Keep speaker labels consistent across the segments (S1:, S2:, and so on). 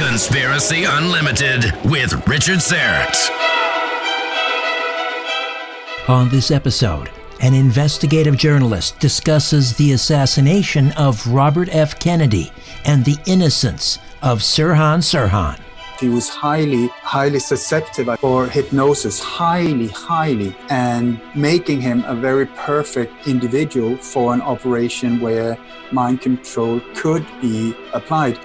S1: Conspiracy Unlimited with Richard Syrett.
S2: On this episode, an investigative journalist discusses the assassination of Robert F. Kennedy and the innocence of Sirhan Sirhan.
S3: He was highly, highly susceptible for hypnosis, highly, highly, and making him a very perfect individual for an operation where mind control could be applied.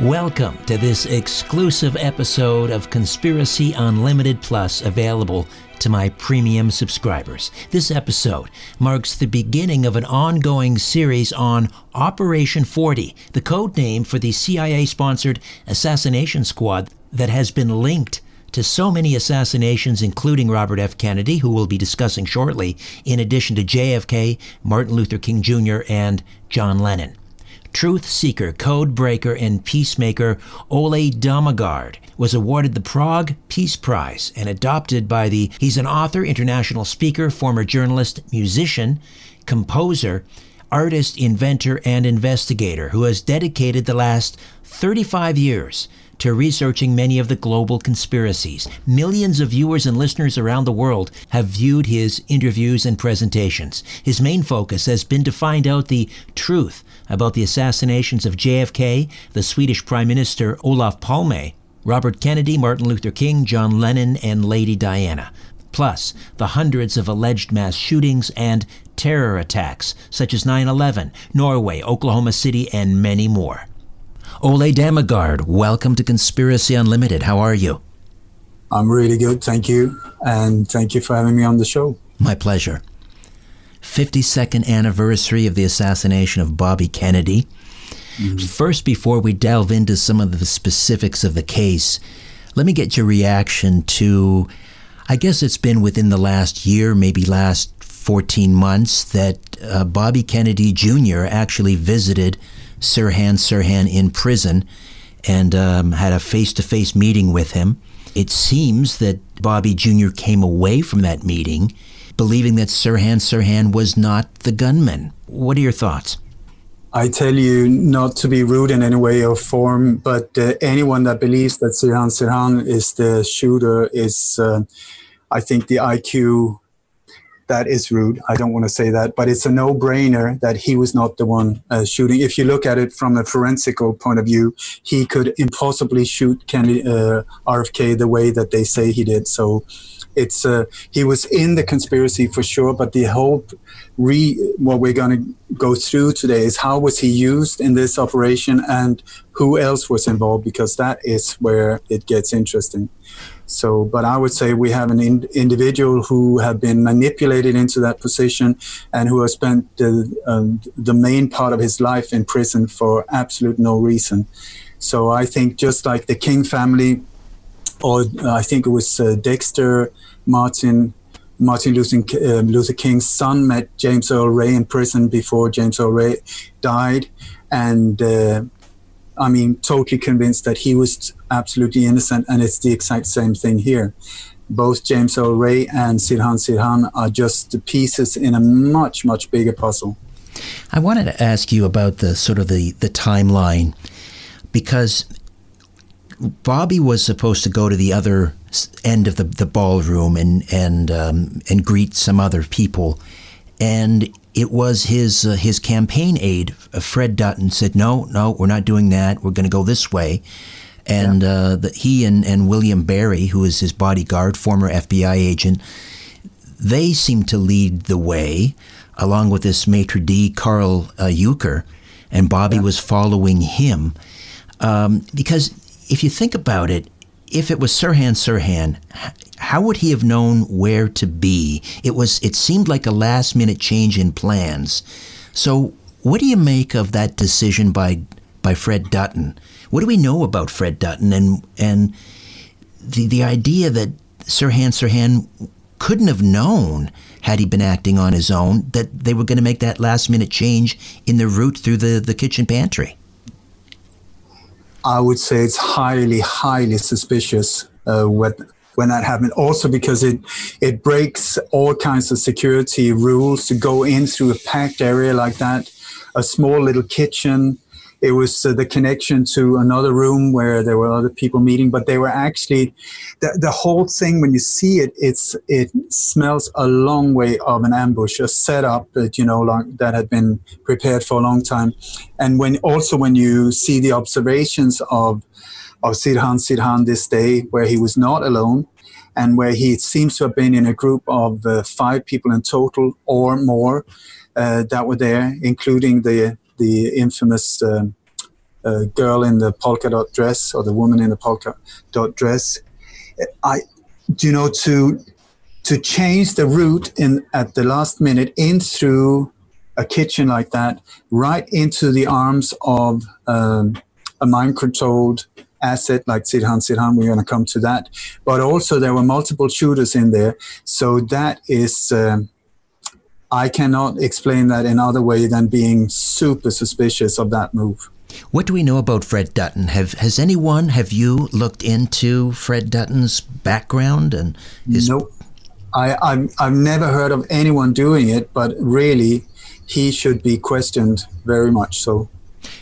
S2: Welcome to this exclusive episode of Conspiracy Unlimited Plus available to my premium subscribers. This episode marks the beginning of an ongoing series on Operation 40, the code name for the CIA sponsored assassination squad that has been linked to so many assassinations, including Robert F. Kennedy, who we'll be discussing shortly, in addition to JFK, Martin Luther King Jr., and John Lennon truth seeker, code breaker, and peacemaker Ole Dammegard was awarded the Prague Peace Prize and adopted by the, he's an author, international speaker, former journalist, musician, composer, artist, inventor, and investigator who has dedicated the last 35 years to researching many of the global conspiracies. Millions of viewers and listeners around the world have viewed his interviews and presentations. His main focus has been to find out the truth about the assassinations of JFK, the Swedish Prime Minister Olof Palme, Robert Kennedy, Martin Luther King, John Lennon, and Lady Diana, plus the hundreds of alleged mass shootings and terror attacks such as 9 11, Norway, Oklahoma City, and many more. Ole Dammegard, welcome to Conspiracy Unlimited. How are you?
S3: I'm really good, thank you. And thank you for having me on the show.
S2: My pleasure. 52nd anniversary of the assassination of Bobby Kennedy. Mm-hmm. First, before we delve into some of the specifics of the case, let me get your reaction to I guess it's been within the last year, maybe last 14 months, that uh, Bobby Kennedy Jr. actually visited Sirhan Sirhan in prison and um, had a face to face meeting with him. It seems that Bobby Jr. came away from that meeting believing that Sirhan Sirhan was not the gunman. What are your thoughts?
S3: I tell you not to be rude in any way or form, but uh, anyone that believes that Sirhan Sirhan is the shooter is, uh, I think, the IQ that is rude. I don't want to say that, but it's a no brainer that he was not the one uh, shooting. If you look at it from a forensical point of view, he could impossibly shoot Kennedy, uh, RFK the way that they say he did. So it's uh, he was in the conspiracy for sure, but the whole re what we're going to go through today is how was he used in this operation and who else was involved because that is where it gets interesting. So, but I would say we have an in, individual who have been manipulated into that position and who has spent the, um, the main part of his life in prison for absolute no reason. So I think just like the King family, or I think it was uh, Dexter Martin Martin Luther, uh, Luther, King's son met James Earl Ray in prison before James Earl Ray died, and uh, I mean, totally convinced that he was absolutely innocent, and it's the exact same thing here. Both James Earl Ray and Sirhan Sirhan are just pieces in a much, much bigger puzzle.
S2: I wanted to ask you about the sort of the, the timeline because Bobby was supposed to go to the other end of the, the ballroom and and um, and greet some other people, and it was his uh, his campaign aide, Fred Dutton, said, "No, no, we're not doing that. We're going to go this way." And yeah. uh, the, he and, and William Barry, who is his bodyguard, former FBI agent, they seemed to lead the way, along with this maitre d' Karl uh, Uecker, and Bobby yeah. was following him. Um, because if you think about it, if it was Sirhan Sirhan, how would he have known where to be? It was it seemed like a last minute change in plans. So what do you make of that decision by by Fred Dutton? What do we know about Fred Dutton and and the the idea that Sirhan Sirhan couldn't have known had he been acting on his own that they were going to make that last minute change in the route through the, the kitchen pantry?
S3: I would say it's highly, highly suspicious uh, when when that happened. Also because it it breaks all kinds of security rules to go in through a packed area like that, a small little kitchen. It was uh, the connection to another room where there were other people meeting, but they were actually the, the whole thing. When you see it, it's it smells a long way of an ambush, a setup that you know long, that had been prepared for a long time. And when also when you see the observations of of Sirhan Sirhan this day, where he was not alone, and where he seems to have been in a group of uh, five people in total or more uh, that were there, including the the infamous um, uh, girl in the polka dot dress or the woman in the polka dot dress. I, you know, to to change the route in at the last minute in through a kitchen like that, right into the arms of um, a mind controlled asset like Sirhan Sirhan. We're going to come to that, but also there were multiple shooters in there, so that is. Um, I cannot explain that in other way than being super suspicious of that move.
S2: What do we know about Fred Dutton? Have has anyone have you looked into Fred Dutton's background and
S3: his? Nope. I, I've, I've never heard of anyone doing it, but really, he should be questioned very much so.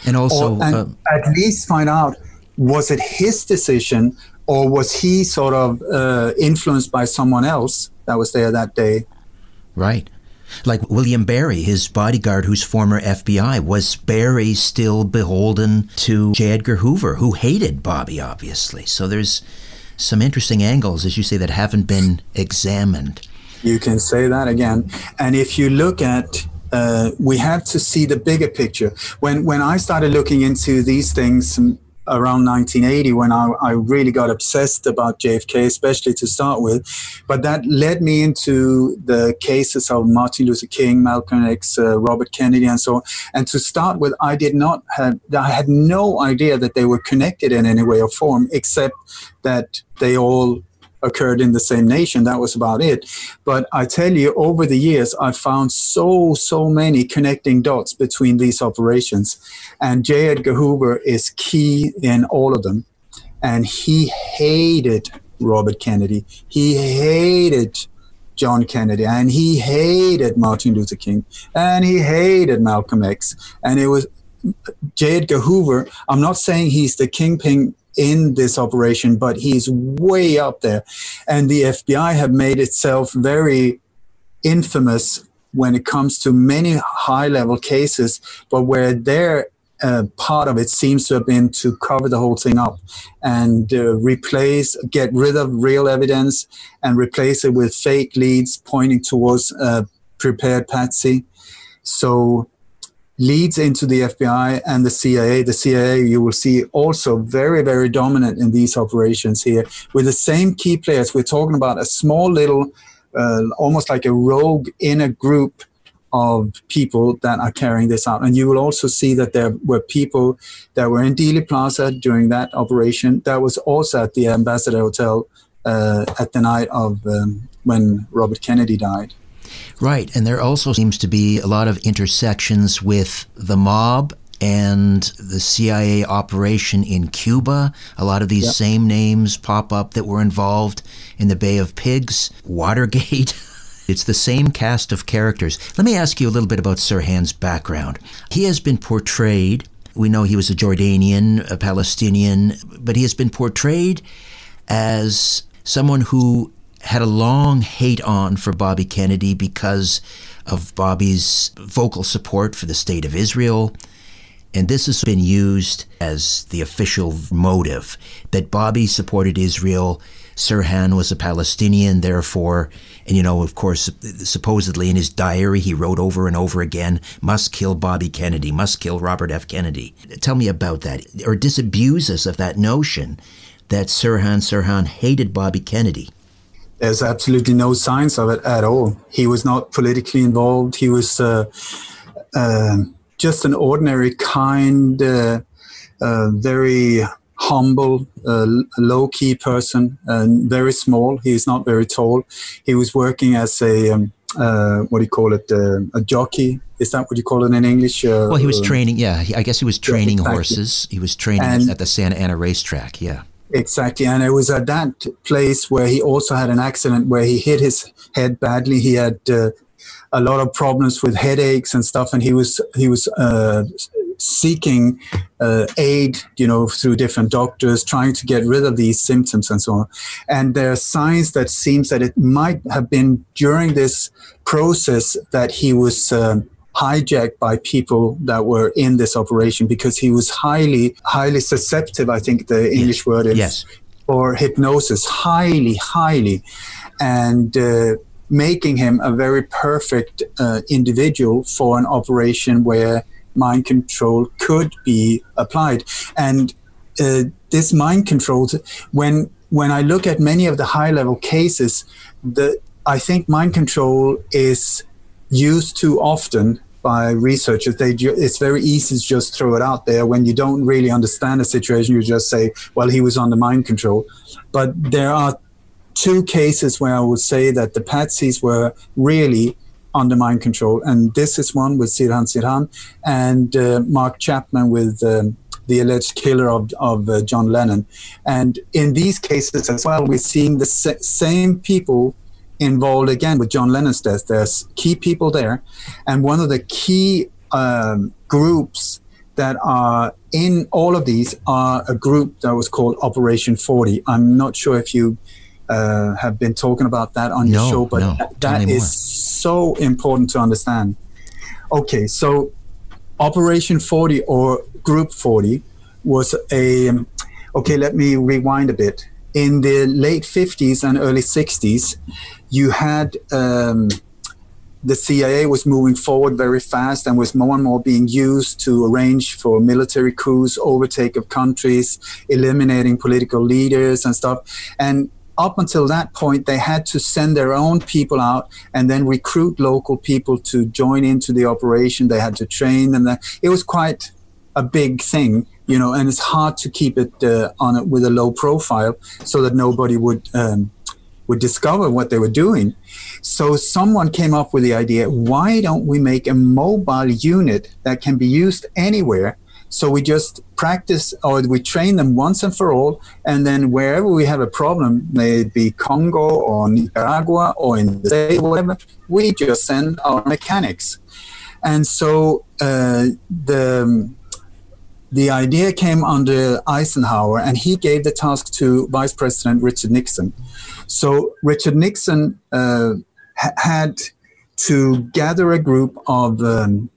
S2: And also,
S3: or, and uh, at least find out was it his decision or was he sort of uh, influenced by someone else that was there that day?
S2: Right. Like William Barry, his bodyguard, who's former FBI, was Barry still beholden to J. Edgar Hoover, who hated Bobby, obviously? So there's some interesting angles, as you say, that haven't been examined.
S3: You can say that again. And if you look at uh, we have to see the bigger picture. When when I started looking into these things around 1980 when I, I, really got obsessed about JFK, especially to start with. But that led me into the cases of Martin Luther King, Malcolm X, uh, Robert Kennedy, and so on. And to start with, I did not have, I had no idea that they were connected in any way or form, except that they all occurred in the same nation. That was about it. But I tell you, over the years, I found so, so many connecting dots between these operations. And J. Edgar Hoover is key in all of them. And he hated Robert Kennedy. He hated John Kennedy and he hated Martin Luther King and he hated Malcolm X. And it was J. Edgar Hoover. I'm not saying he's the kingpin in this operation, but he's way up there. And the FBI have made itself very infamous when it comes to many high level cases, but where their uh, part of it seems to have been to cover the whole thing up and uh, replace, get rid of real evidence and replace it with fake leads pointing towards a prepared patsy. So leads into the FBI and the CIA. The CIA, you will see, also very, very dominant in these operations here with the same key players. We're talking about a small little, uh, almost like a rogue inner group of people that are carrying this out. And you will also see that there were people that were in Dealey Plaza during that operation. That was also at the Ambassador Hotel uh, at the night of um, when Robert Kennedy died.
S2: Right. And there also seems to be a lot of intersections with the mob and the CIA operation in Cuba. A lot of these yep. same names pop up that were involved in the Bay of Pigs, Watergate. It's the same cast of characters. Let me ask you a little bit about Sirhan's background. He has been portrayed, we know he was a Jordanian, a Palestinian, but he has been portrayed as someone who had a long hate on for Bobby Kennedy because of Bobby's vocal support for the state of Israel. And this has been used as the official motive that Bobby supported Israel. Sirhan was a Palestinian, therefore, and you know, of course, supposedly in his diary, he wrote over and over again, must kill Bobby Kennedy, must kill Robert F. Kennedy. Tell me about that, or disabuse us of that notion that Sirhan Sirhan hated Bobby Kennedy.
S3: There's absolutely no signs of it at all. He was not politically involved. He was uh, uh, just an ordinary, kind, uh, uh very humble, uh, low key person, very small. He's not very tall. He was working as a um, uh, what do you call it? A jockey. Is that what you call it in English?
S2: Uh, well, he was training. Yeah, I guess he was training yeah, exactly. horses. He was training and, at the Santa Ana racetrack. Yeah.
S3: Exactly. And it was at that place where he also had an accident where he hit his head badly. He had uh, a lot of problems with headaches and stuff. And he was, he was, uh, seeking uh, aid, you know, through different doctors, trying to get rid of these symptoms and so on. And there are signs that seems that it might have been during this process that he was. Um, hijacked by people that were in this operation because he was highly highly susceptible i think the english
S2: yes.
S3: word is
S2: yes.
S3: for hypnosis highly highly and uh, making him a very perfect uh, individual for an operation where mind control could be applied. And uh, this mind control, when when I look at many of the high level cases, the I think mind control is used too often by researchers. They ju- it's very easy to just throw it out there when you don't really understand the situation. You just say, "Well, he was under mind control," but there are two cases where I would say that the patsies were really under mind control. And this is one with Sirhan Sirhan and uh, Mark Chapman with um, the alleged killer of, of uh, John Lennon. And in these cases as well, we're seeing the sa- same people involved again with John Lennon's death. There's key people there. And one of the key um, groups that are in all of these are a group that was called Operation 40. I'm not sure if you uh, have been talking about that on
S2: no,
S3: your show, but
S2: no.
S3: that, that is so important to understand. Okay, so Operation 40 or Group 40 was a. Okay, let me rewind a bit. In the late 50s and early 60s, you had. Um, the CIA was moving forward very fast and was more and more being used to arrange for military coups, overtake of countries, eliminating political leaders and stuff. And up until that point, they had to send their own people out and then recruit local people to join into the operation. They had to train them. It was quite a big thing, you know, and it's hard to keep it uh, on it with a low profile so that nobody would um, would discover what they were doing. So someone came up with the idea: why don't we make a mobile unit that can be used anywhere? So we just practice or we train them once and for all, and then wherever we have a problem, may it be Congo or Nicaragua or in the state, whatever, we just send our mechanics. And so uh, the the idea came under Eisenhower, and he gave the task to Vice President Richard Nixon. So Richard Nixon uh, ha- had to gather a group of um,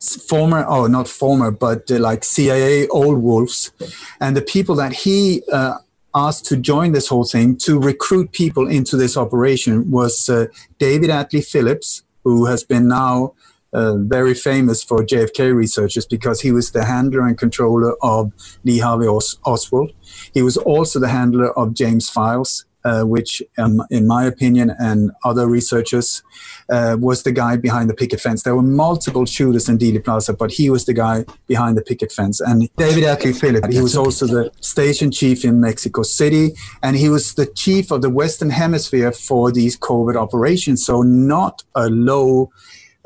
S3: former, oh, not former, but uh, like CIA old wolves, and the people that he uh, asked to join this whole thing to recruit people into this operation was uh, David Atlee Phillips, who has been now uh, very famous for JFK researchers because he was the handler and controller of Lee Harvey Os- Oswald. He was also the handler of James Files, uh, which, um, in my opinion, and other researchers, uh, was the guy behind the picket fence. There were multiple shooters in Dealey Plaza, but he was the guy behind the picket fence. And David Atlee Phillips, he was also the station chief in Mexico City, and he was the chief of the Western Hemisphere for these covert operations. So not a low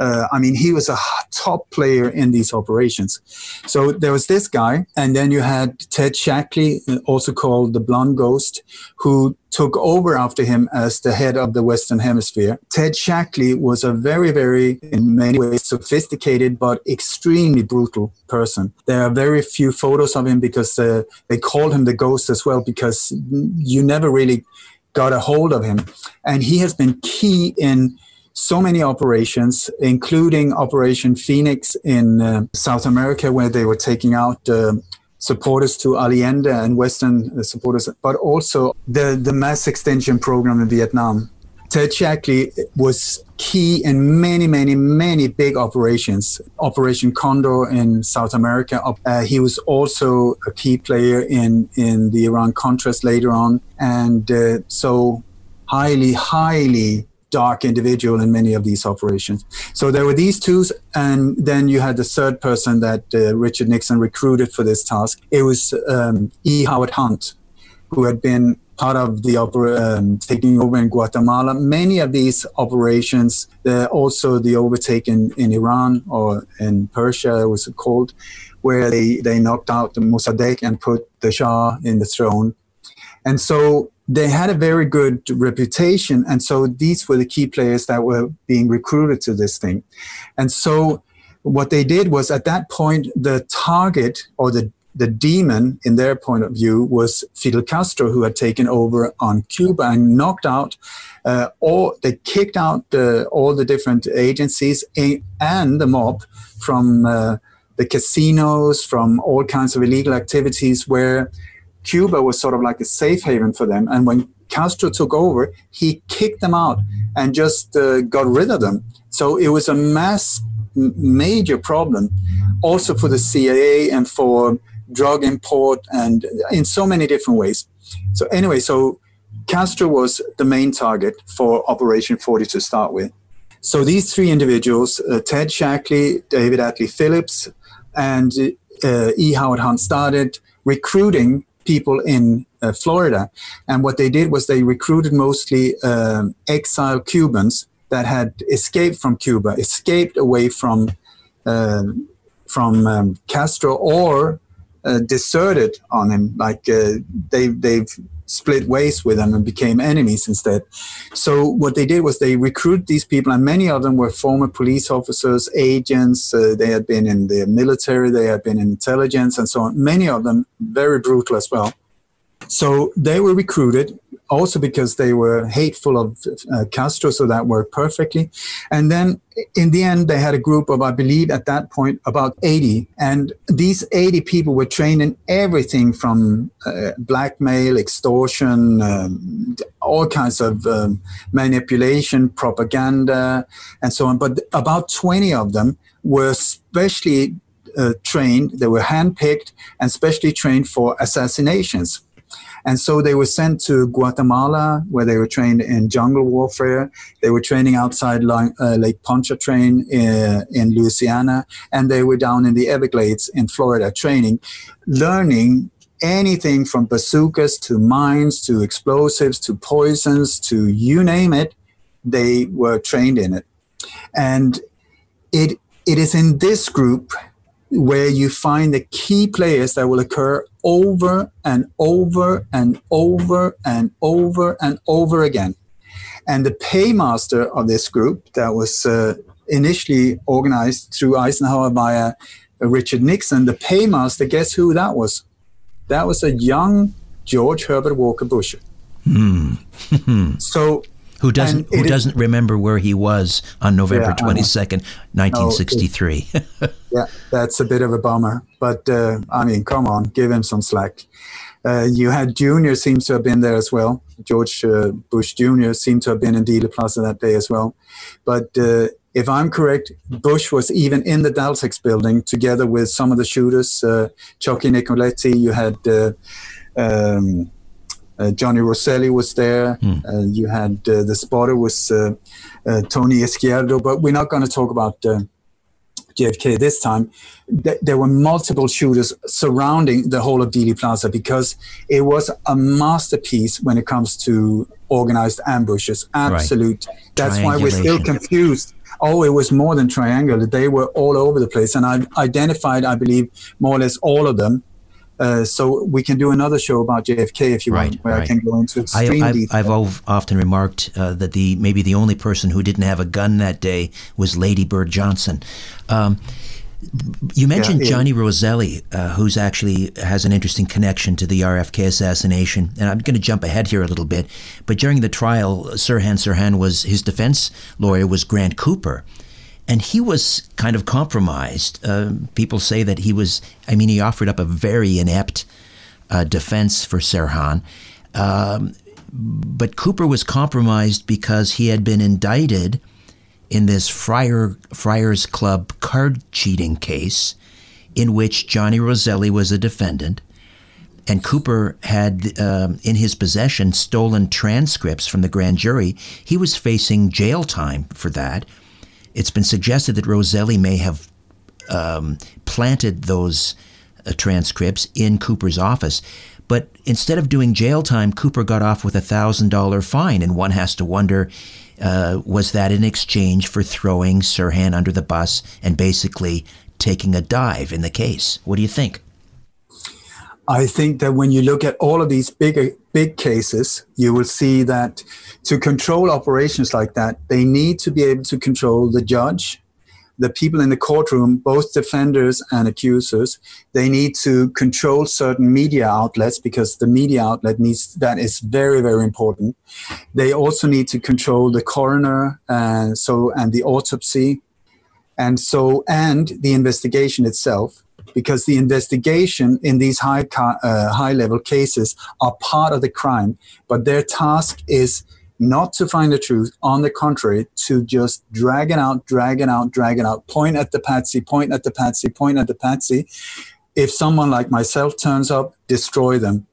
S3: uh, I mean, he was a top player in these operations. So there was this guy, and then you had Ted Shackley, also called the Blonde Ghost, who took over after him as the head of the Western Hemisphere. Ted Shackley was a very, very, in many ways, sophisticated but extremely brutal person. There are very few photos of him because uh, they called him the Ghost as well because you never really got a hold of him. And he has been key in so many operations, including Operation Phoenix in uh, South America, where they were taking out uh, supporters to Allende and Western uh, supporters, but also the, the mass extension program in Vietnam. Ted Shackley was key in many, many, many big operations. Operation Condor in South America. Uh, he was also a key player in, in the Iran Contras later on. And uh, so highly, highly dark individual in many of these operations. So there were these two, and then you had the third person that uh, Richard Nixon recruited for this task. It was um, E. Howard Hunt, who had been part of the opera, um, taking over in Guatemala. Many of these operations, uh, also the overtake in, in Iran or in Persia, it was called, where they, they knocked out the Mossadegh and put the Shah in the throne. And so they had a very good reputation. And so these were the key players that were being recruited to this thing. And so what they did was at that point, the target or the the demon, in their point of view, was Fidel Castro, who had taken over on Cuba and knocked out uh, all. They kicked out uh, all the different agencies and the mob from uh, the casinos, from all kinds of illegal activities, where Cuba was sort of like a safe haven for them. And when Castro took over, he kicked them out and just uh, got rid of them. So it was a mass major problem also for the CIA and for drug import and in so many different ways. So anyway, so Castro was the main target for Operation 40 to start with. So these three individuals, uh, Ted Shackley, David Atlee Phillips, and uh, E. Howard Hunt started recruiting people in uh, Florida. And what they did was they recruited mostly um, exiled Cubans that had escaped from Cuba, escaped away from uh, from um, Castro, or uh, deserted on him. Like uh, they they've split ways with them and became enemies instead. So what they did was they recruited these people, and many of them were former police officers, agents. Uh, they had been in the military, they had been in intelligence, and so on. Many of them very brutal as well. So they were recruited also because they were hateful of uh, Castro, so that worked perfectly. And then in the end, they had a group of, I believe, at that point, about 80. And these 80 people were trained in everything from uh, blackmail, extortion, um, all kinds of um, manipulation, propaganda, and so on. But about 20 of them were specially uh, trained, they were handpicked and specially trained for assassinations. And so they were sent to Guatemala, where they were trained in jungle warfare. They were training outside uh, Lake Pontchartrain in, uh, in Louisiana, and they were down in the Everglades in Florida training, learning anything from bazookas to mines to explosives to poisons to you name it. They were trained in it. And it, it is in this group where you find the key players that will occur over and over and over and over and over again. And the paymaster of this group that was uh, initially organized through Eisenhower via uh, Richard Nixon, the paymaster, guess who that was? That was a young George Herbert Walker Bush.
S2: Mm.
S3: so
S2: who doesn't who doesn't remember where he was on November twenty second, nineteen sixty three?
S3: Yeah, that's a bit of a bummer. But uh, I mean, come on, give him some slack. Uh, you had Junior seems to have been there as well. George uh, Bush Jr. seemed to have been in Dealey Plaza that day as well. But uh, if I'm correct, Bush was even in the Daltex building together with some of the shooters. Uh, Chucky Nicoletti, you had uh, um, Uh, Johnny Roselli was there. Mm. you had uh, the spotter was Tony Izquierdo. But we're not going to talk about JFK this time, th- there were multiple shooters surrounding the whole of Dealey Plaza because it was a masterpiece when it comes to organized ambushes. Absolute. Right. That's why we're still confused. Oh, it was more than triangular. They were all over the place. And I identified, I believe, more or less all of them uh, so we can do another show about JFK if you right, want, where right. I can go into extreme
S2: I, I've,
S3: detail.
S2: I've often remarked uh, that the maybe the only person who didn't have a gun that day was Lady Bird Johnson. Um, you mentioned yeah, Johnny Roselli, uh, who's actually has an interesting connection to the RFK assassination. And I'm going to jump ahead here a little bit, but during the trial, Sirhan Sirhan was his defense lawyer was Grant Cooper, and he was kind of compromised. Uh, people say that he was, I mean, he offered up a very inept uh, defense for Sirhan. Um, but Cooper was compromised because he had been indicted in this Friar, Friars Club card cheating case in which Johnny Roselli was a defendant. And Cooper had um, in his possession stolen transcripts from the grand jury. He was facing jail time for that it's been suggested that Roselli may have um, planted those uh, transcripts in Cooper's office. But instead of doing jail time, Cooper got off with a $1,000 fine. And one has to wonder uh, was that in exchange for throwing Sirhan under the bus and basically taking a dive in the case? What do you think?
S3: I think that when you look at all of these big big cases, you will see that to control operations like that, they need to be able to control the judge, the people in the courtroom, both defenders and accusers, they need to control certain media outlets because the media outlet needs that is very very important. They also need to control the coroner and so and the autopsy, and so and the investigation itself because the investigation in these high uh, high level cases are part of the crime, but their task is not to find the truth. On the contrary, to just drag it out, drag it out, drag it out, point at the patsy, point at the patsy, point at the patsy. If someone like myself turns up, destroy them,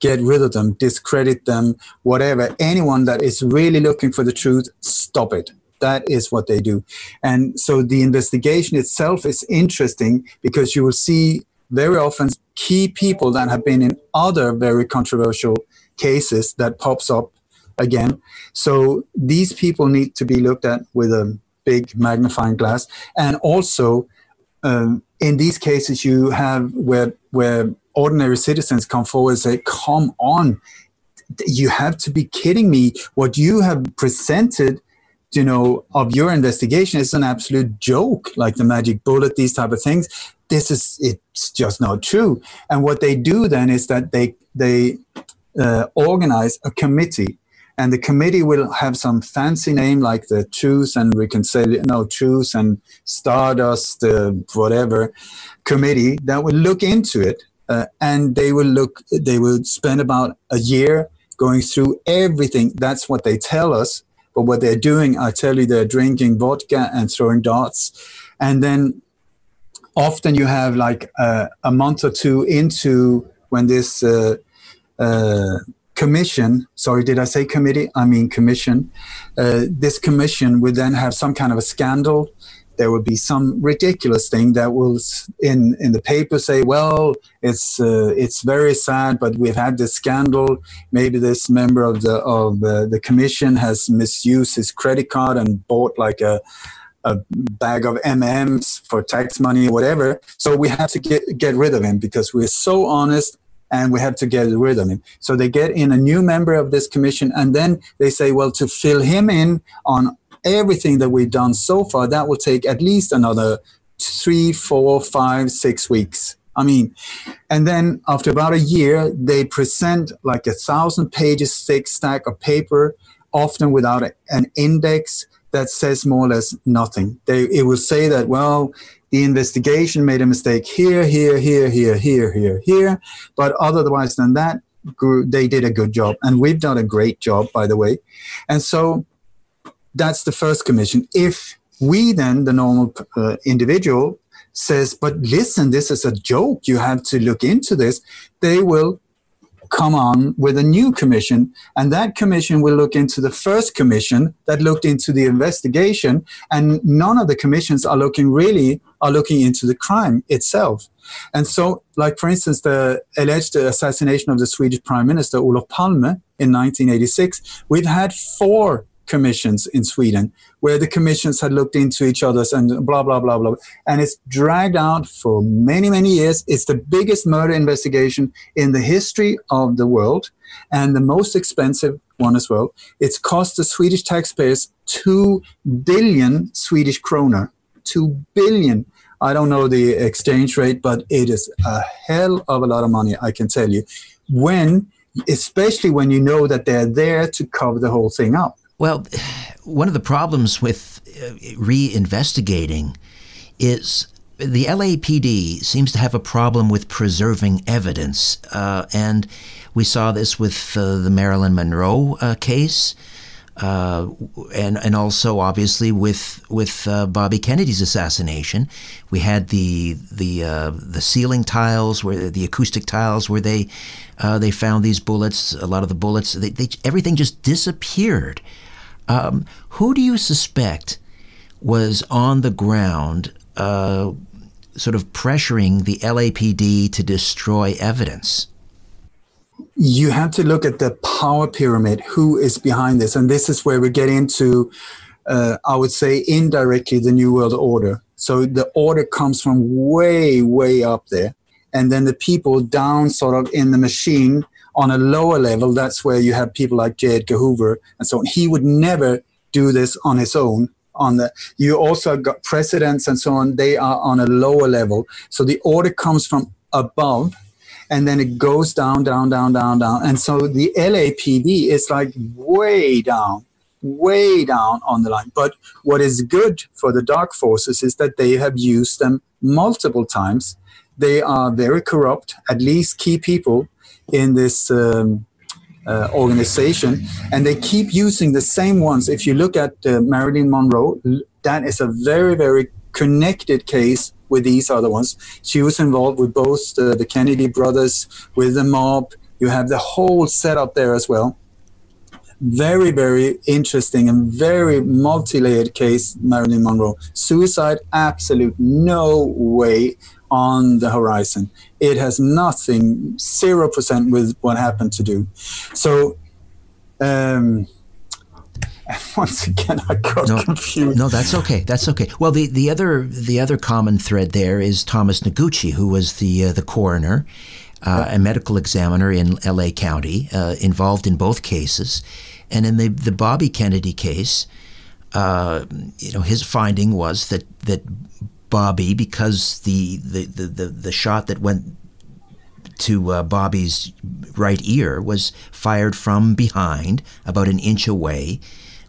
S3: get rid of them, discredit them, whatever. Anyone that is really looking for the truth, stop it. That is what they do. And so the investigation itself is interesting because you will see very often key people that have been in other very controversial cases that pops up again. So these people need to be looked at with a big magnifying glass. And also, um, in these cases, you have where where ordinary citizens come forward and say, "Come on, you have to be kidding me! What you have presented." You know of your investigation is an absolute joke like the magic bullet these type of things this is it's just not true and what they do then is that they they uh, organize a committee and the committee will have some fancy name like the Truth and Reconciliation, no, Truth and Stardust, uh, whatever committee that will look into it. Uh, and they will look, they will spend about a year going through everything. That's what they tell us. But what they're doing, I tell you, they're drinking vodka and throwing darts. And then often you have like uh, a month or two into when this uh, uh, commission, sorry, did I say committee? I mean commission. Uh, this commission would then have some kind of a scandal. There would be some ridiculous thing that will in in the paper say, well, it's uh, it's very sad, but we've had this scandal. Maybe this member of the of uh, the commission has misused his credit card and bought like a a bag of MMs for tax money or whatever. So we have to get get rid of him because we're so honest and we have to get rid of him. So they get in a new member of this commission, and then they say, well, to fill him in on everything that we've done so far, that will take at least another three, four, five, six weeks. I mean, and then after about a year, they present like a thousand pages thick stack of paper, often without an index that says more or less nothing. They, it will say that, well, the investigation made a mistake here, here, here, here, here, here, here. But otherwise than that, they did a good job. And we've done a great job, by the way. And so that's the first commission. If we then, the normal uh, individual, says, but listen, this is a joke. You have to look into this. They will come on with a new commission, and that commission will look into the first commission that looked into the investigation, and none of the commissions are looking really are looking into the crime itself. And so, like for instance, the alleged assassination of the Swedish Prime Minister Olof Palme in 1986, we've had four commissions in Sweden where the commissions had looked into each other's and blah, blah, blah, blah. And it's dragged out for many, many years. It's the biggest murder investigation in the history of the world and the most expensive one as well. It's cost the Swedish taxpayers 2 billion Swedish kroner. 2 billion. I don't know the exchange rate, but it is a hell of a lot of money, I can tell you. When, especially when you know that they're there to cover the whole thing up.
S2: Well, one of the problems with uh, reinvestigating is the LAPD seems to have a problem with preserving evidence. Uh, and we saw this with uh, the Marilyn Monroe uh, case. Uh, and and also obviously with with uh, Bobby Kennedy's assassination, we had the the the ceiling tiles where the acoustic tiles where they they found these bullets. A lot of the bullets, they, they, everything just disappeared. Um, who do you suspect was on the ground, uh, sort of pressuring the LAPD to destroy evidence?
S3: You have to look at the power pyramid. Who is behind this? And this is where we get into, uh, I would say, indirectly the New World Order. So the order comes from way, way up there. And then the people down, sort of in the machine, on a lower level, that's where you have people like J. Edgar and so on. He would never do this on his own on the you also got presidents and so on. They are on a lower level. So the order comes from above and then it goes down down down down down. And so the lapd is like way down way down on the line. But what is good for the dark forces is that they have used them multiple times. They are very corrupt at least key people in this um, uh, organization, and they keep using the same ones. If you look at uh, Marilyn Monroe, that is a very, very connected case with these other ones. She was involved with both the, the Kennedy brothers, with the mob. You have the whole setup there as well. Very, very interesting and very multi layered case, Marilyn Monroe. Suicide, absolute no way on the horizon. It has nothing, 0% with what happened to do. So, um, once again, I got
S2: no,
S3: confused.
S2: No, that's okay. That's okay. Well, the, the other the other common thread there is Thomas Noguchi, who was the uh, the coroner, uh, a medical examiner in L.A. County, uh, involved in both cases, and in the the Bobby Kennedy case, uh, you know, his finding was that that Bobby because the the, the, the, the shot that went to uh, Bobby's right ear was fired from behind, about an inch away,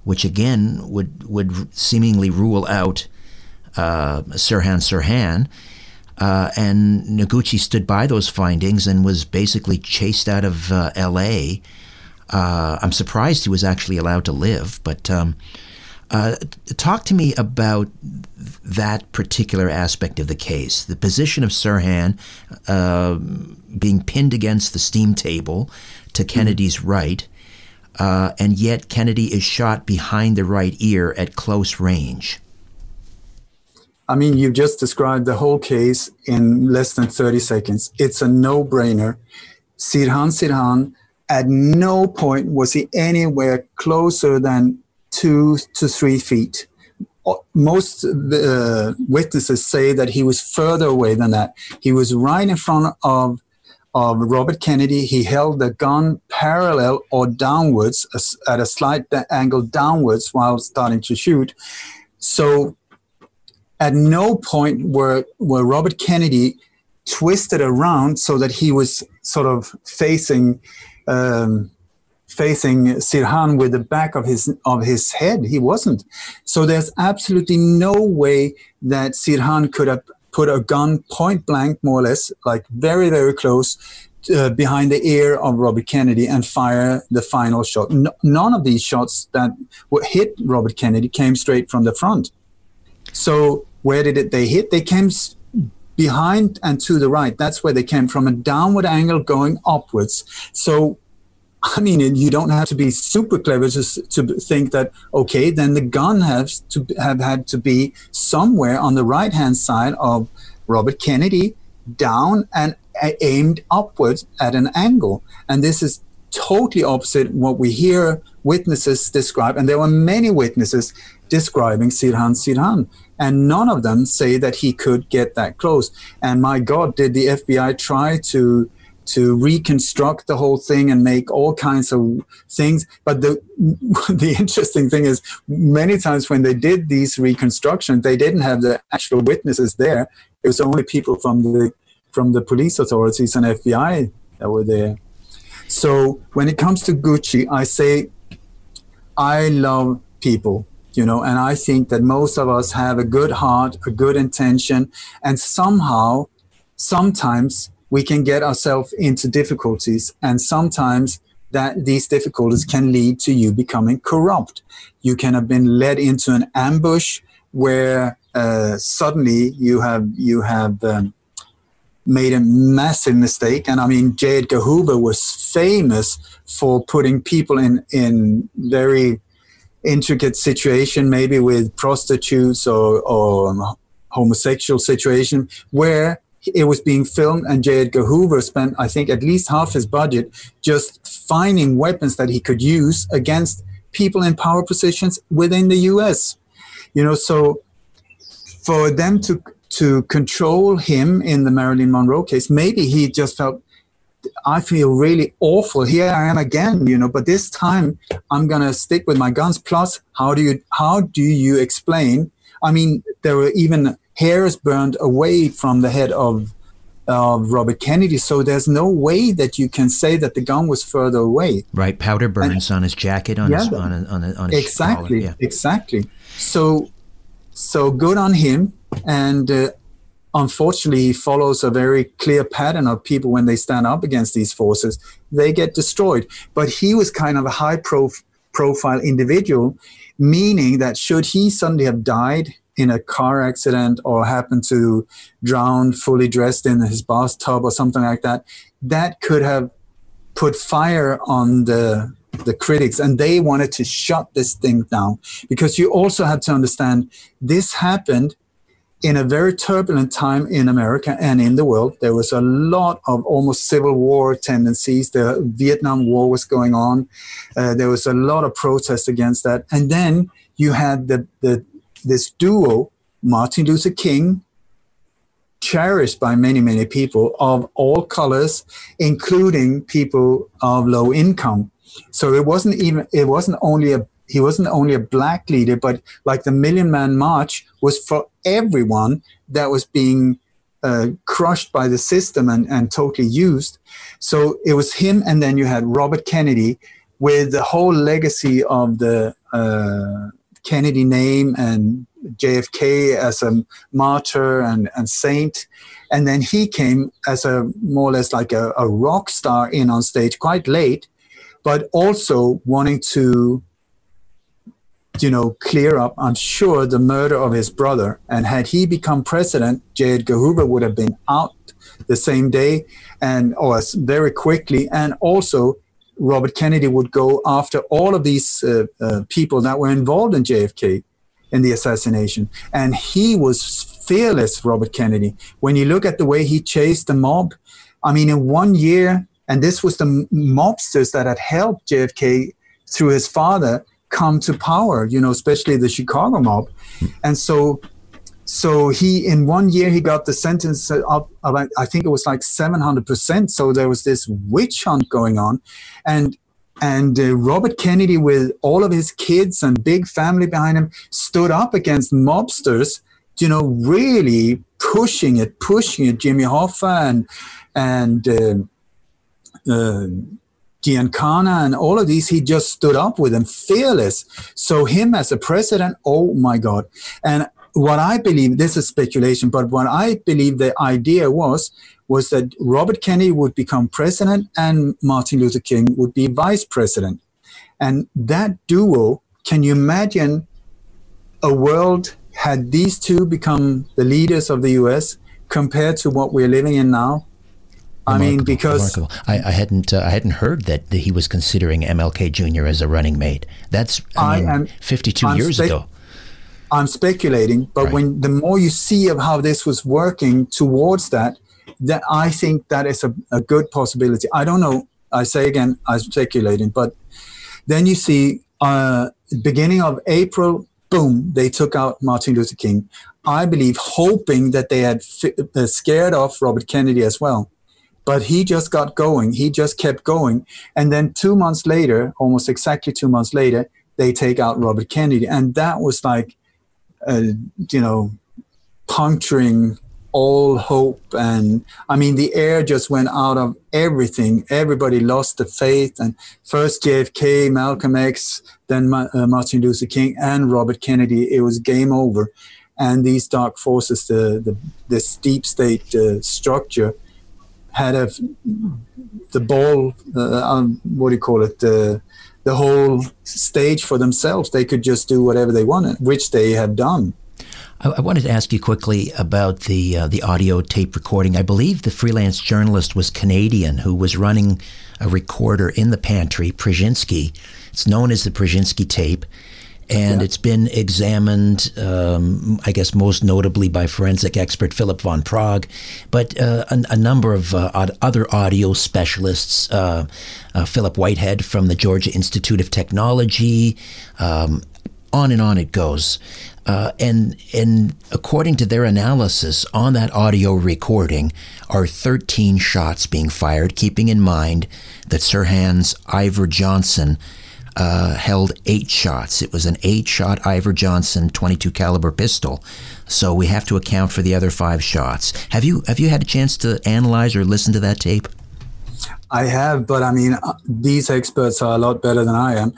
S2: which again would would seemingly rule out uh, Sirhan Sirhan. Uh, and Noguchi stood by those findings and was basically chased out of uh, L.A. Uh, I'm surprised he was actually allowed to live, but um, uh, talk to me about that particular aspect of the case, the position of Sirhan uh, being pinned against the steam table to Kennedy's mm-hmm. right, uh, and yet Kennedy is shot behind the right ear at close range.
S3: I mean, you've just described the whole case in less than 30 seconds. It's a no brainer. Sirhan Sirhan, at no point was he anywhere closer than two to three feet. Most uh, witnesses say that he was further away than that. He was right in front of of Robert Kennedy. He held the gun parallel or downwards at a slight angle downwards while starting to shoot. So at no point were, were Robert Kennedy twisted around so that he was sort of facing um, facing Sirhan with the back of his of his head. He wasn't. So there's absolutely no way that Sirhan could have put a gun point blank, more or less, like very very close. Uh, behind the ear of Robert Kennedy and fire the final shot. No, none of these shots that hit Robert Kennedy came straight from the front. So where did it, they hit? They came behind and to the right. That's where they came from a downward angle going upwards. So I mean, you don't have to be super clever to, to think that, okay, then the gun has to have had to be somewhere on the right hand side of Robert Kennedy, down and aimed upwards at an angle. And this is totally opposite what we hear witnesses describe. And there were many witnesses describing Sirhan Sirhan. And none of them say that he could get that close. And my God, did the FBI try to to reconstruct the whole thing and make all kinds of things. But the the interesting thing is, many times when they did these reconstructions, they didn't have the actual witnesses there. It was only people from the from the police authorities and FBI that were there. So when it comes to Noguchi, I say I love people you know and i think that most of us have a good heart a good intention and somehow sometimes we can get ourselves into difficulties and sometimes that these difficulties can lead to you becoming corrupt. You can have been led into an ambush where uh, suddenly you have you have um, made a massive mistake. And i mean j. Edgar hoover was famous for putting people in in very intricate situation maybe with prostitutes or, or homosexual situation where it was being filmed, and J. Edgar Hoover spent, I think, at least half his budget just finding weapons that he could use against people in power positions within the U.S. You know, so for them to to control him in the Marilyn Monroe case, maybe he just felt I feel really awful. Here I am again, you know, but this time I'm to stick with my guns. Plus, how do you, how do you explain? I mean, there were even hairs burned away from the head of, of Robert Kennedy. So there's no way that you can say that the gun was further away.
S2: Right. Powder burns and, on his jacket, on, yeah, his, on, on, on his
S3: Exactly.
S2: Yeah.
S3: Exactly. So, so good on him. And, uh, unfortunately he follows a very clear pattern of people when they stand up against these forces they get destroyed but he was kind of a high prof- profile individual meaning that should he suddenly have died in a car accident or happened to drown fully dressed in his bathtub or something like that that could have put fire on the the critics and they wanted to shut this thing down because you also have to understand this happened in a very turbulent time in America and in the world. There was a lot of almost civil war tendencies. The Vietnam War was going on. Uh, there was a lot of protest against that. And then you had the, the this duo, Martin Luther King, cherished by many, many people of all colors, including people of low income. So it wasn't even it wasn't only a he wasn't only a black leader, but like the Million Man March was for everyone that was being uh, crushed by the system and, and totally used. So it was him, and then you had Robert Kennedy with the whole legacy of the uh, Kennedy name and JFK as a martyr and, and saint. And then he came as a more or less like a, a rock star in on stage quite late, but also wanting to you know, clear up, I'm sure, the murder of his brother. And had he become president, J. Edgar Hoover would have been out the same day and or very quickly. And also, Robert Kennedy would go after all of these uh, uh, people that were involved in JFK in the assassination. And he was fearless, Robert Kennedy. When you look at the way he chased the mob, I mean, in one year, and this was the mobsters that had helped JFK through his father come to power, you know, especially the Chicago mob. And so, so he, in one year, he got the sentence up about, I think it was like 700%. So there was this witch hunt going on. And, and uh, Robert Kennedy, with all of his kids and big family behind him, stood up against mobsters, you know, really pushing it, pushing it. Jimmy Hoffa and, and, uh, uh, Giancana and all of these, he just stood up with them, fearless. So him as a president, oh my God. And what I believe, this is speculation, but what I believe the idea was, was that Robert Kennedy would become president and Martin Luther King would be vice president. And that duo, can you imagine a world had these two become the leaders of the US compared to what we're living in now? I mean, because
S2: I, I, hadn't uh, I hadn't heard that, that, he was considering MLK Jr. as a running mate. That's I, I mean, am, 52 I'm years spe- ago.
S3: I'm speculating, but right. when the more you see of how this was working towards that, that I think that is a, a good possibility. I don't know. I say again, I'm speculating, but then you see, uh, beginning of April, boom, they took out Martin Luther King. I believe, hoping that they had fi- uh, scared off Robert Kennedy as well but he just got going. He just kept going. And then two months later, almost exactly two months later, they take out Robert Kennedy. And that was like, uh, you know, puncturing all hope. And I mean, the air just went out of everything. Everybody lost the faith. And first JFK, Malcolm X, then uh, Martin Luther King, and Robert Kennedy. It was game over. And these dark forces, the, the this deep state uh, structure, had a the ball, uh, um, what do you call it, the the whole stage for themselves. They could just do whatever they wanted, which they have done.
S2: I, I wanted to ask you quickly about the uh, the audio tape recording. I believe the freelance journalist was Canadian who was running a recorder in the pantry, Pruszynski. It's known as the Pruszynski tape and yeah. it's been examined, um, I guess, most notably by forensic expert Philip Van Praag, but uh, a, a, number of uh, other audio specialists, uh, uh, Philip Whitehead from the Georgia Institute of Technology, um, on and on it goes. Uh, and and according to their analysis on that audio recording are 13 shots being fired, keeping in mind that Sirhan's Iver Johnson uh, held eight shots. It was an eight-shot Iver Johnson 22 caliber pistol, so we have to account for the other five shots. Have you have you had a chance to analyze or listen to that tape?
S3: I have, but I mean, uh, these experts are a lot better than I am.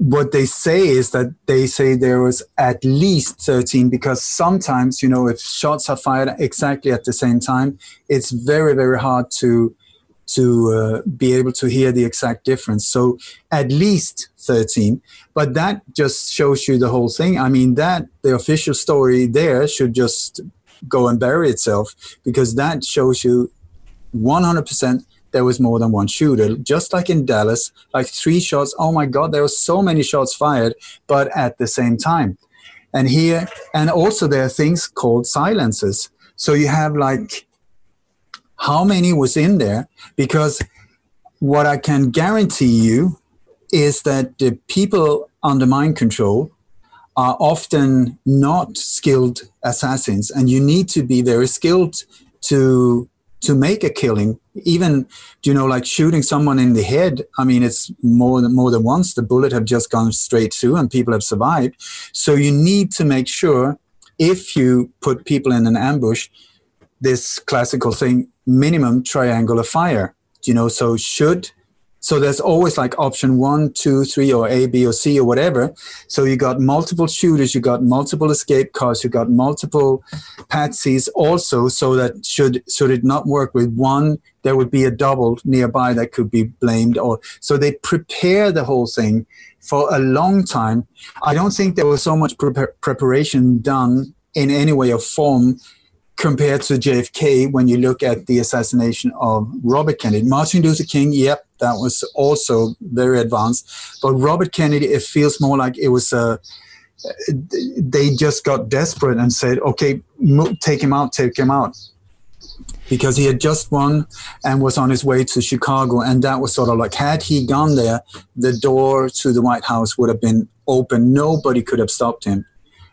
S3: What they say is that they say there was at least 13 because sometimes, you know, if shots are fired exactly at the same time, it's very, very hard to to uh, be able to hear the exact difference. So at least 13. But that just shows you the whole thing. I mean, that the official story there should just go and bury itself because that shows you 100% there was more than one shooter. Just like in Dallas, like three shots. Oh my God, there were so many shots fired, but at the same time. And here, and also there are things called silences. So you have like how many was in there? Because what I can guarantee you is that the people under mind control are often not skilled assassins, and you need to be very skilled to to make a killing even you know like shooting someone in the head i mean it's more than more than once the bullet have just gone straight through and people have survived so you need to make sure if you put people in an ambush this classical thing minimum triangular fire you know so should so there's always like option one, two, three, or A, B, or C, or whatever. So you got multiple shooters, you got multiple escape cars, you got multiple patsies also. So that should should it not work with one, there would be a double nearby that could be blamed. Or so they prepare the whole thing for a long time. I don't think there was so much pre- preparation done in any way or form compared to JFK when you look at the assassination of Robert Kennedy. Martin Luther King, yep, that was also very advanced. But Robert Kennedy, it feels more like it was a. They just got desperate and said, "Okay, take him out, take him out," because he had just won and was on his way to Chicago, and that was sort of like had he gone there, the door to the White House would have been open. Nobody could have stopped him,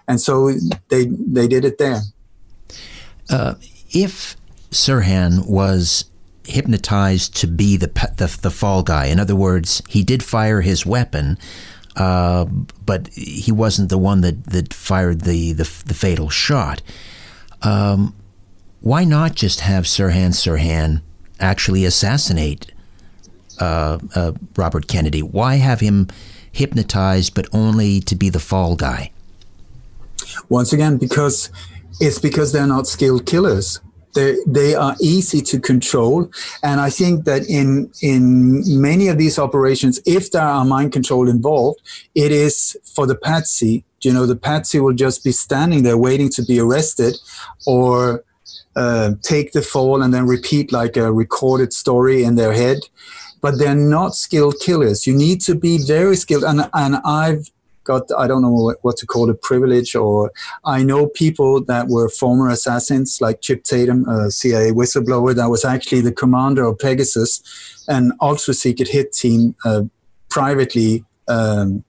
S3: and so they they did it there.
S2: Uh, if Sirhan was hypnotized to be the, the, the fall guy, in other words, he did fire his weapon, uh, but he wasn't the one that, that fired the, the, the fatal shot. Um, why not just have Sirhan Sirhan actually assassinate uh, uh, Robert Kennedy? Why have him hypnotized, but only to be the fall guy?
S3: Once again, because it's because they're not skilled killers. They, they are easy to control. And I think that in, in many of these operations, if there are mind control involved, it is for the patsy. You know, the patsy will just be standing there waiting to be arrested or uh, take the fall and then repeat like a recorded story in their head. But they're not skilled killers. You need to be very skilled. And, and I've got I don't know what, what to call it privilege or I know people that were former assassins like Chip Tatum, a CIA whistleblower that was actually the commander of Pegasus, an ultra secret hit team uh, privately um,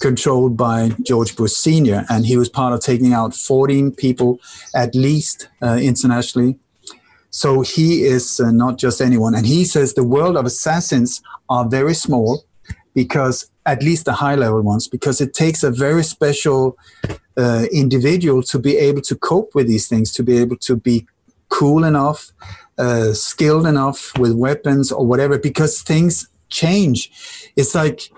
S3: controlled by George Bush Sr. And he was part of taking out 14 people at least uh, internationally. So he is uh, not just anyone. And he says the world of assassins are very small because at least the high level ones, because it takes a very special uh, individual to be able to cope with these things, to be able to be cool enough, uh, skilled enough with weapons or whatever, because things change. It's like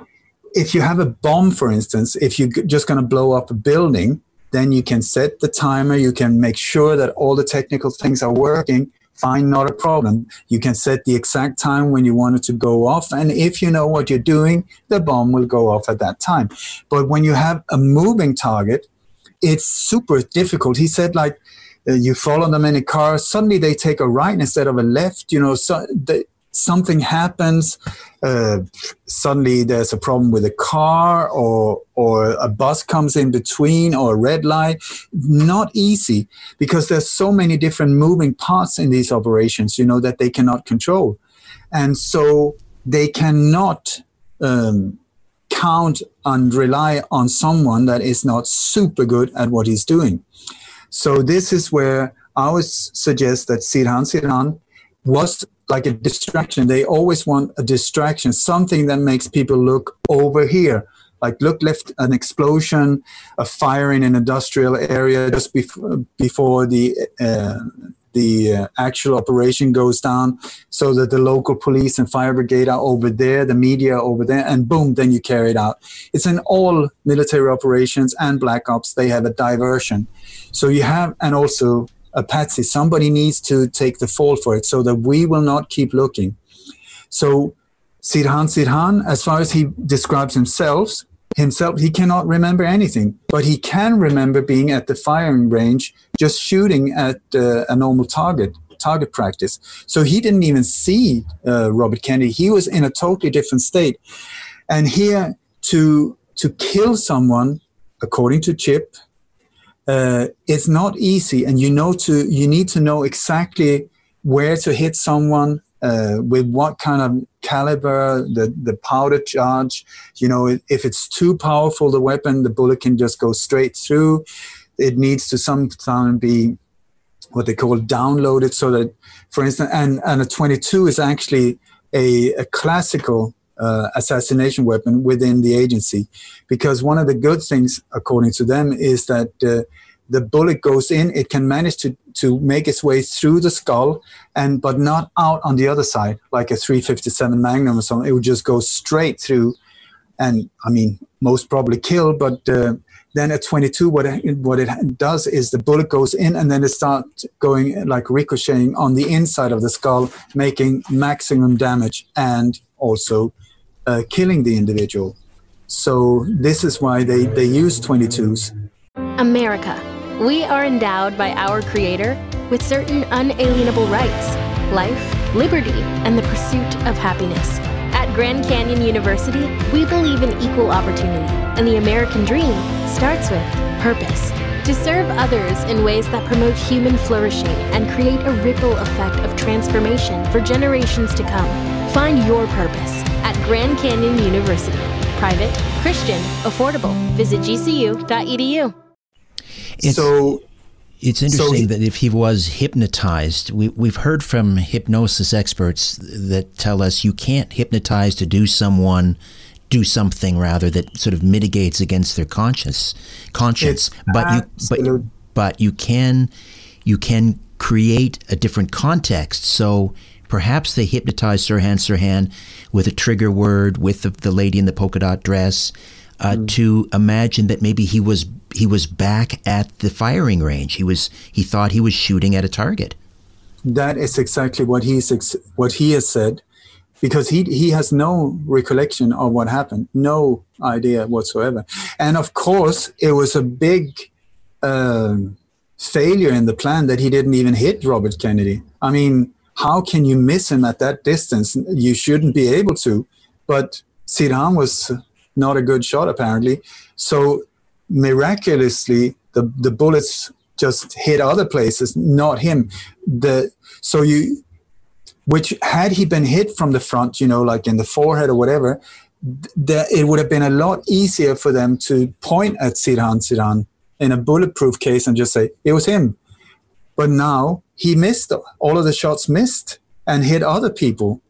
S3: if you have a bomb, for instance, if you're just going to blow up a building, then you can set the timer, you can make sure that all the technical things are working, fine, not a problem. You can set the exact time when you want it to go off. And if you know what you're doing, the bomb will go off at that time. But when you have a moving target, it's super difficult. He said, like, uh, you follow them in a car, suddenly they take a right instead of a left. You know, so they, something happens, uh, suddenly there's a problem with a car or or a bus comes in between or a red light. Not easy because there's so many different moving parts in these operations, you know, that they cannot control, and so they cannot um, count and rely on someone that is not super good at what he's doing. So this is where I would suggest that Sirhan Sirhan was like a distraction. They always want a distraction, something that makes people look over here. Like look left, an explosion, a fire in an industrial area just before before the uh, the uh, actual operation goes down, so that the local police and fire brigade are over there, the media are over there, and boom, then you carry it out. It's in all military operations and black ops. They have a diversion, so you have, and also a patsy. Somebody needs to take the fall for it so that we will not keep looking. So Sirhan Sirhan, as far as he describes himself, himself, he cannot remember anything, but he can remember being at the firing range, just shooting at uh, a normal target, target practice. So he didn't even see uh, Robert Kennedy. He was in a totally different state. And here to to kill someone, according to Chip, uh, it's not easy, and you know to you need to know exactly where to hit someone uh, with what kind of caliber, the the powder charge. You know, if it's too powerful, the weapon, the bullet can just go straight through. It needs to sometimes be what they call downloaded, so that, for instance, and and a 22 is actually a, a classical uh, assassination weapon within the agency. Because one of the good things, according to them, is that uh, the bullet goes in, it can manage to, to make its way through the skull, and but not out on the other side, like a 357 Magnum or something. It would just go straight through, and I mean, most probably kill, but. Uh, then at 22, what it, what it does is the bullet goes in and then it starts going like ricocheting on the inside of the skull, making maximum damage and also uh, killing the individual. So this is why they, they use 22s.
S4: America. We are endowed by our Creator with certain unalienable rights life, liberty, and the pursuit of happiness. At Grand Canyon University, we believe in equal opportunity, and the American dream starts with purpose. To serve others in ways that promote human flourishing and create a ripple effect of transformation for generations to come. Find your purpose at Grand Canyon University. Private, Christian, affordable. Visit gcu.edu.
S2: It's,
S3: so
S2: it's interesting so that if he was hypnotized, we, we've heard from hypnosis experts that tell us you can't hypnotize to do someone do something rather that sort of mitigates against their conscious conscience. But you but but you can you can create a different context. So perhaps they hypnotized Sirhan Sirhan with a trigger word with the, the lady in the polka dot dress uh, mm. to imagine that maybe he was he was back at the firing range. He was he thought he was shooting at a target.
S3: That is exactly what he's ex- what he has said, because he he has no recollection of what happened, no idea whatsoever, and of course it was a big. Uh, failure in the plan that he didn't even hit Robert Kennedy. I mean, how can you miss him at that distance? You shouldn't be able to. But Sirhan was not a good shot, apparently. So miraculously, the, the bullets just hit other places, not him. The so you, which had he been hit from the front, you know, like in the forehead or whatever, that it would have been a lot easier for them to point at Sirhan Sirhan in a bulletproof case and just say it was him. But now he missed all of the shots missed and hit other people.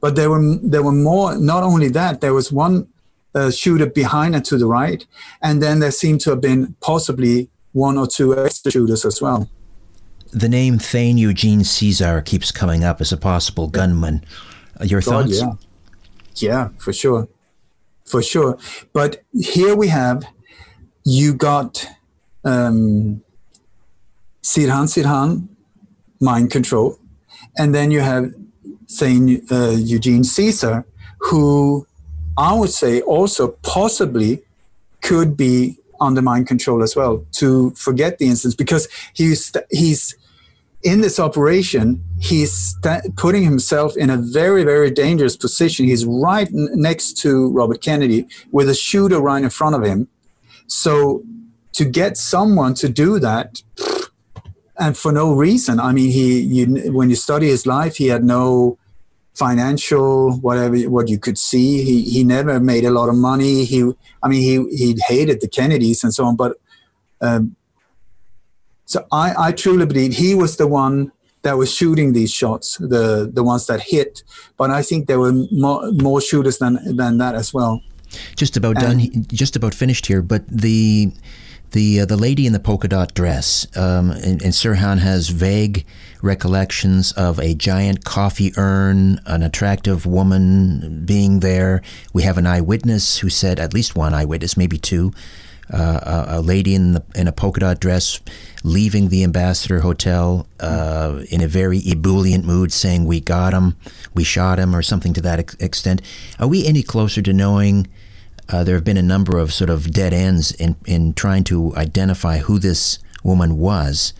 S3: But there were there were more. Not only that, there was one uh, shooter behind and to the right, and then there seemed to have been possibly one or two extra shooters as well.
S2: The name Thane Eugene Cesar keeps coming up as a possible gunman. Your God, thoughts?
S3: Yeah. yeah, for sure, for sure. But here we have you got um, Sirhan Sirhan, mind control, and then you have Thane uh, Eugene Cesar, who I would say also possibly could be under mind control as well to forget the instance because he's he's in this operation he's st- putting himself in a very very dangerous position. He's right n- next to robert kennedy with a shooter right in front of him. So to get someone to do that and for no reason i mean he you, when you study his life he had no financial, whatever what you could see. He he never made a lot of money. He, I mean, he he hated the Kennedys and so on. But um, so I I truly believe he was the one that was shooting these shots, the the ones that hit. But I think there were more more shooters than than that as well.
S2: Just about and, done. Just about finished here. But the the uh, the lady in the polka dot dress, um, and, and Sirhan has vague recollections of a giant coffee urn, an attractive woman being there. We have an eyewitness who said, at least one eyewitness, maybe two, uh, a, a, lady in the in a polka dot dress leaving the Ambassador Hotel uh, in a very ebullient mood, saying, "We got him, we shot him," or something to that ex- extent. Are we any closer to knowing? Uh, there have been a number of sort of dead ends in, in trying to identify who this woman was.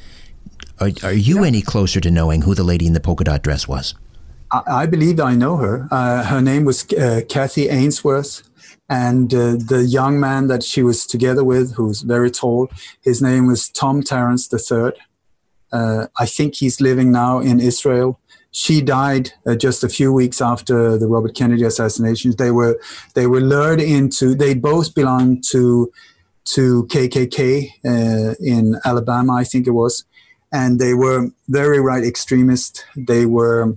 S2: Are, are you yeah. any closer to knowing who the lady in the polka dot dress was?
S3: I, I believe I know her. Uh, her name was uh, Kathy Ainsworth. And uh, the young man that she was together with, who's very tall, his name was Tom Tarrants III. Uh, I think he's living now in Israel she died uh, just a few weeks after the Robert Kennedy assassinations. They were they were lured into. They both belonged to to KKK uh, in Alabama, I think it was, and they were very right extremists. They were.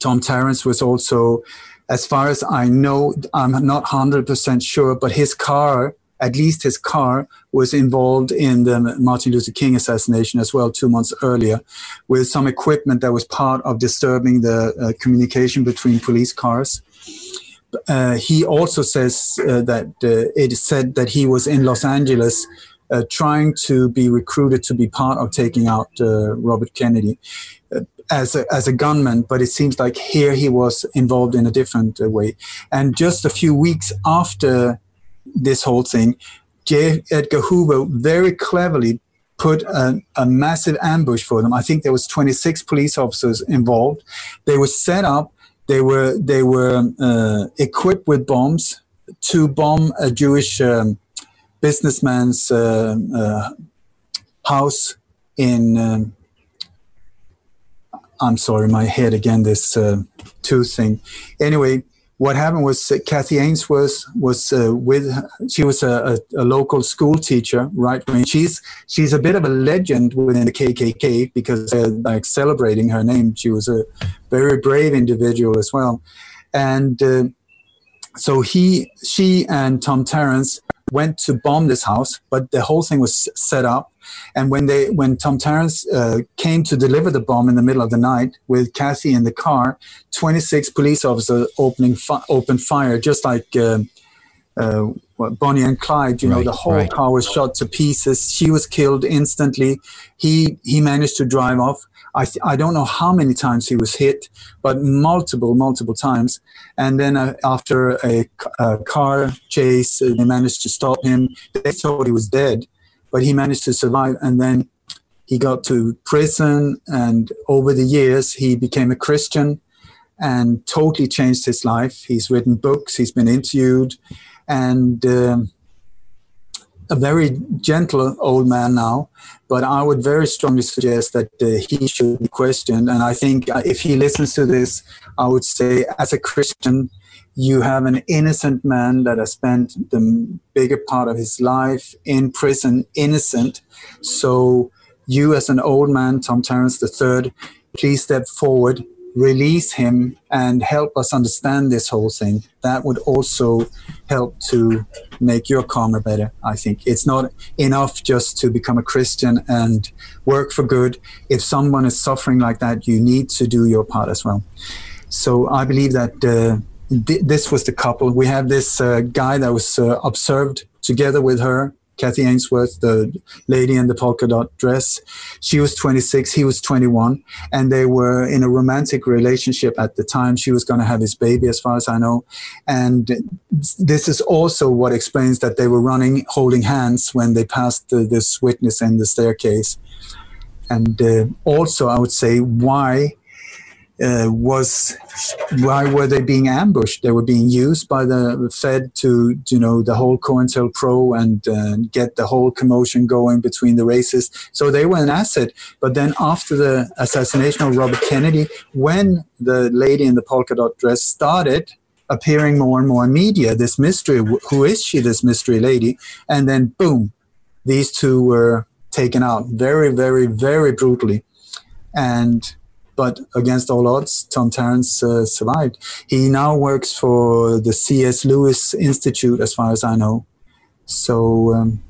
S3: Tom Tarrants was also, as far as I know, I'm not hundred percent sure, but his car at least his car was involved in the Martin Luther King assassination as well, two months earlier, with some equipment that was part of disturbing the uh, communication between police cars. Uh, he also says uh, that uh, it is said that he was in Los Angeles uh, trying to be recruited to be part of taking out uh, Robert Kennedy as a, as a gunman, but it seems like here he was involved in a different way. And just a few weeks after this whole thing, J. Edgar Hoover very cleverly put a, a, massive ambush for them. I think there was 26 police officers involved. They were set up. They were they were uh, equipped with bombs to bomb a Jewish um, businessman's uh, uh, house in. Um, I'm sorry, my head again. This uh, tooth thing. Anyway, what happened was uh, Kathy Ainsworth was uh, with she was a, a, a, local school teacher, right? I mean, she's she's a bit of a legend within the KKK because they're like celebrating her name. She was a very brave individual as well, and uh, so he she and Tom Tarrants went to bomb this house, but the whole thing was set up and when they, when Tom Tarrants uh, came to deliver the bomb in the middle of the night with Kathy in the car, 26 police officers opening fi- opened fire, just like uh, uh, Bonnie and Clyde. You right, know, the whole right. car was shot to pieces. She was killed instantly. He he managed to drive off. I, th- I don't know how many times he was hit, but multiple, multiple times. And then uh, after a, a, car chase, uh, they managed to stop him. They thought he was dead but he managed to survive. And then he got to prison, and over the years, he became a Christian and totally changed his life. He's written books, he's been interviewed, and um, a very gentle old man now. But I would very strongly suggest that uh, he should be questioned. And I think uh, if he listens to this, I would say, as a Christian, you have an innocent man that has spent the bigger part of his life in prison, innocent. So, you, as an old man, Tom Tarrants III, please step forward, release him, and help us understand this whole thing. That would also help to make your karma better. I think it's not enough just to become a Christian and work for good. If someone is suffering like that, you need to do your part as well. So, I believe that. Uh, th- this was the couple. We have this uh, guy that was uh, observed together with her, Kathy Ainsworth, the lady in the polka dot dress. She was 26, he was 21, and they were in a romantic relationship at the time. She was going to have his baby, as far as I know. And this is also what explains that they were running, holding hands when they passed the, this witness in the staircase. And uh, also, I would say, why uh, was why were they being ambushed? They were being used by the Fed to, you know, the whole COINTELPRO and uh, get the whole commotion going between the races. So they were an asset. But then after the assassination of Robert Kennedy, when the lady in the polka dot dress started appearing more and more in media, this mystery, who is she, this mystery lady? And then boom, these two were taken out very, very, very brutally. And but against all odds, Tom Tarrants uh, survived. He now works for the C.S. Lewis Institute, as far as I know. So. Um,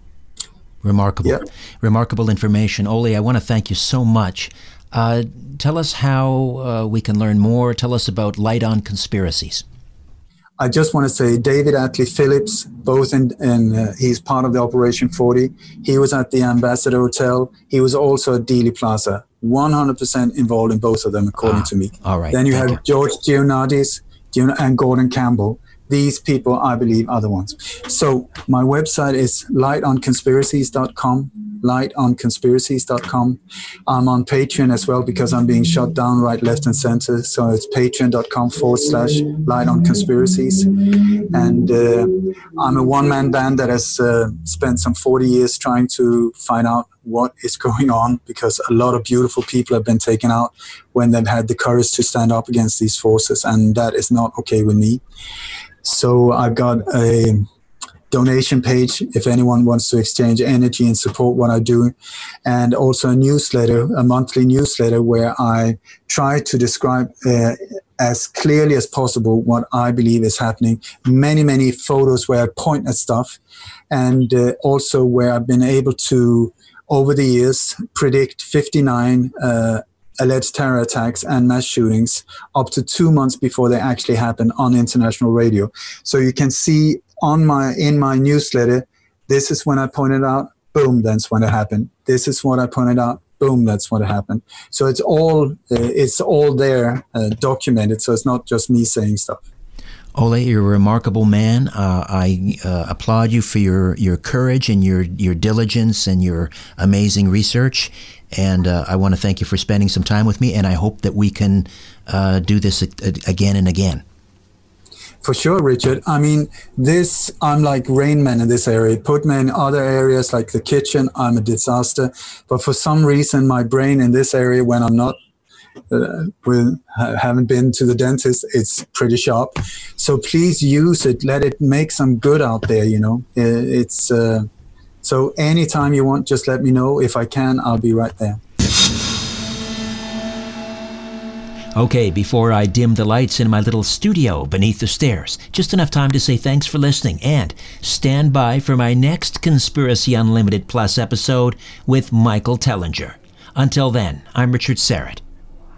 S2: Remarkable, yeah. remarkable information. Ole, I want to thank you so much. Uh, tell us how uh, we can learn more. Tell us about Light on Conspiracies.
S3: I just want to say David Atlee Phillips, both in, in uh, he's part of the Operation 40. He was at the Ambassador Hotel. He was also at Dealey Plaza. 100% involved in both of them, according ah, to me.
S2: All right.
S3: Then you have you. George Joannides and Gordon Campbell. These people, I believe, are the ones. So my website is lightonconspiracies.com lightonconspiracies.com. I'm on Patreon as well because I'm being shut down right, left, and center. So it's patreon.com forward slash light on conspiracies. And uh, I'm a one man band that has uh, spent some 40 years trying to find out what is going on because a lot of beautiful people have been taken out when they've had the courage to stand up against these forces. And that is not okay with me. So I've got a donation page if anyone wants to exchange energy and support what I do, and also a newsletter, a monthly newsletter where I try to describe uh, as clearly as possible what I believe is happening. Many, many photos where I point at stuff, and uh, also where I've been able to, over the years, predict 59. Uh, alleged terror attacks and mass shootings up to two months before they actually happen on international radio. So you can see on my in my newsletter, this is when I pointed out, boom, that's when it happened. This is what I pointed out, boom, that's what happened. So it's all uh, it's all there uh, documented. So it's not just me saying stuff.
S2: Ole, you're a remarkable man. Uh, I uh, applaud you for your, your courage and your, your diligence and your amazing research. And uh, I want to thank you for spending some time with me. And I hope that we can uh, do this again and again.
S3: For sure, Richard. I mean, this, I'm like Rain Man in this area. Put me in other areas like the kitchen, I'm a disaster. But for some reason, my brain in this area, when I'm not uh, with haven't been to the dentist it's pretty sharp. So please use it. Let it make some good out there you know. It's uh, so anytime you want just let me know. If i can i'll be right there.
S2: Okay, before I dim the lights in my little studio beneath the stairs, just enough time to say thanks for listening. And stand by for my next Conspiracy Unlimited Plus episode with Michael Tellinger. Until then, I'm Richard Syrett.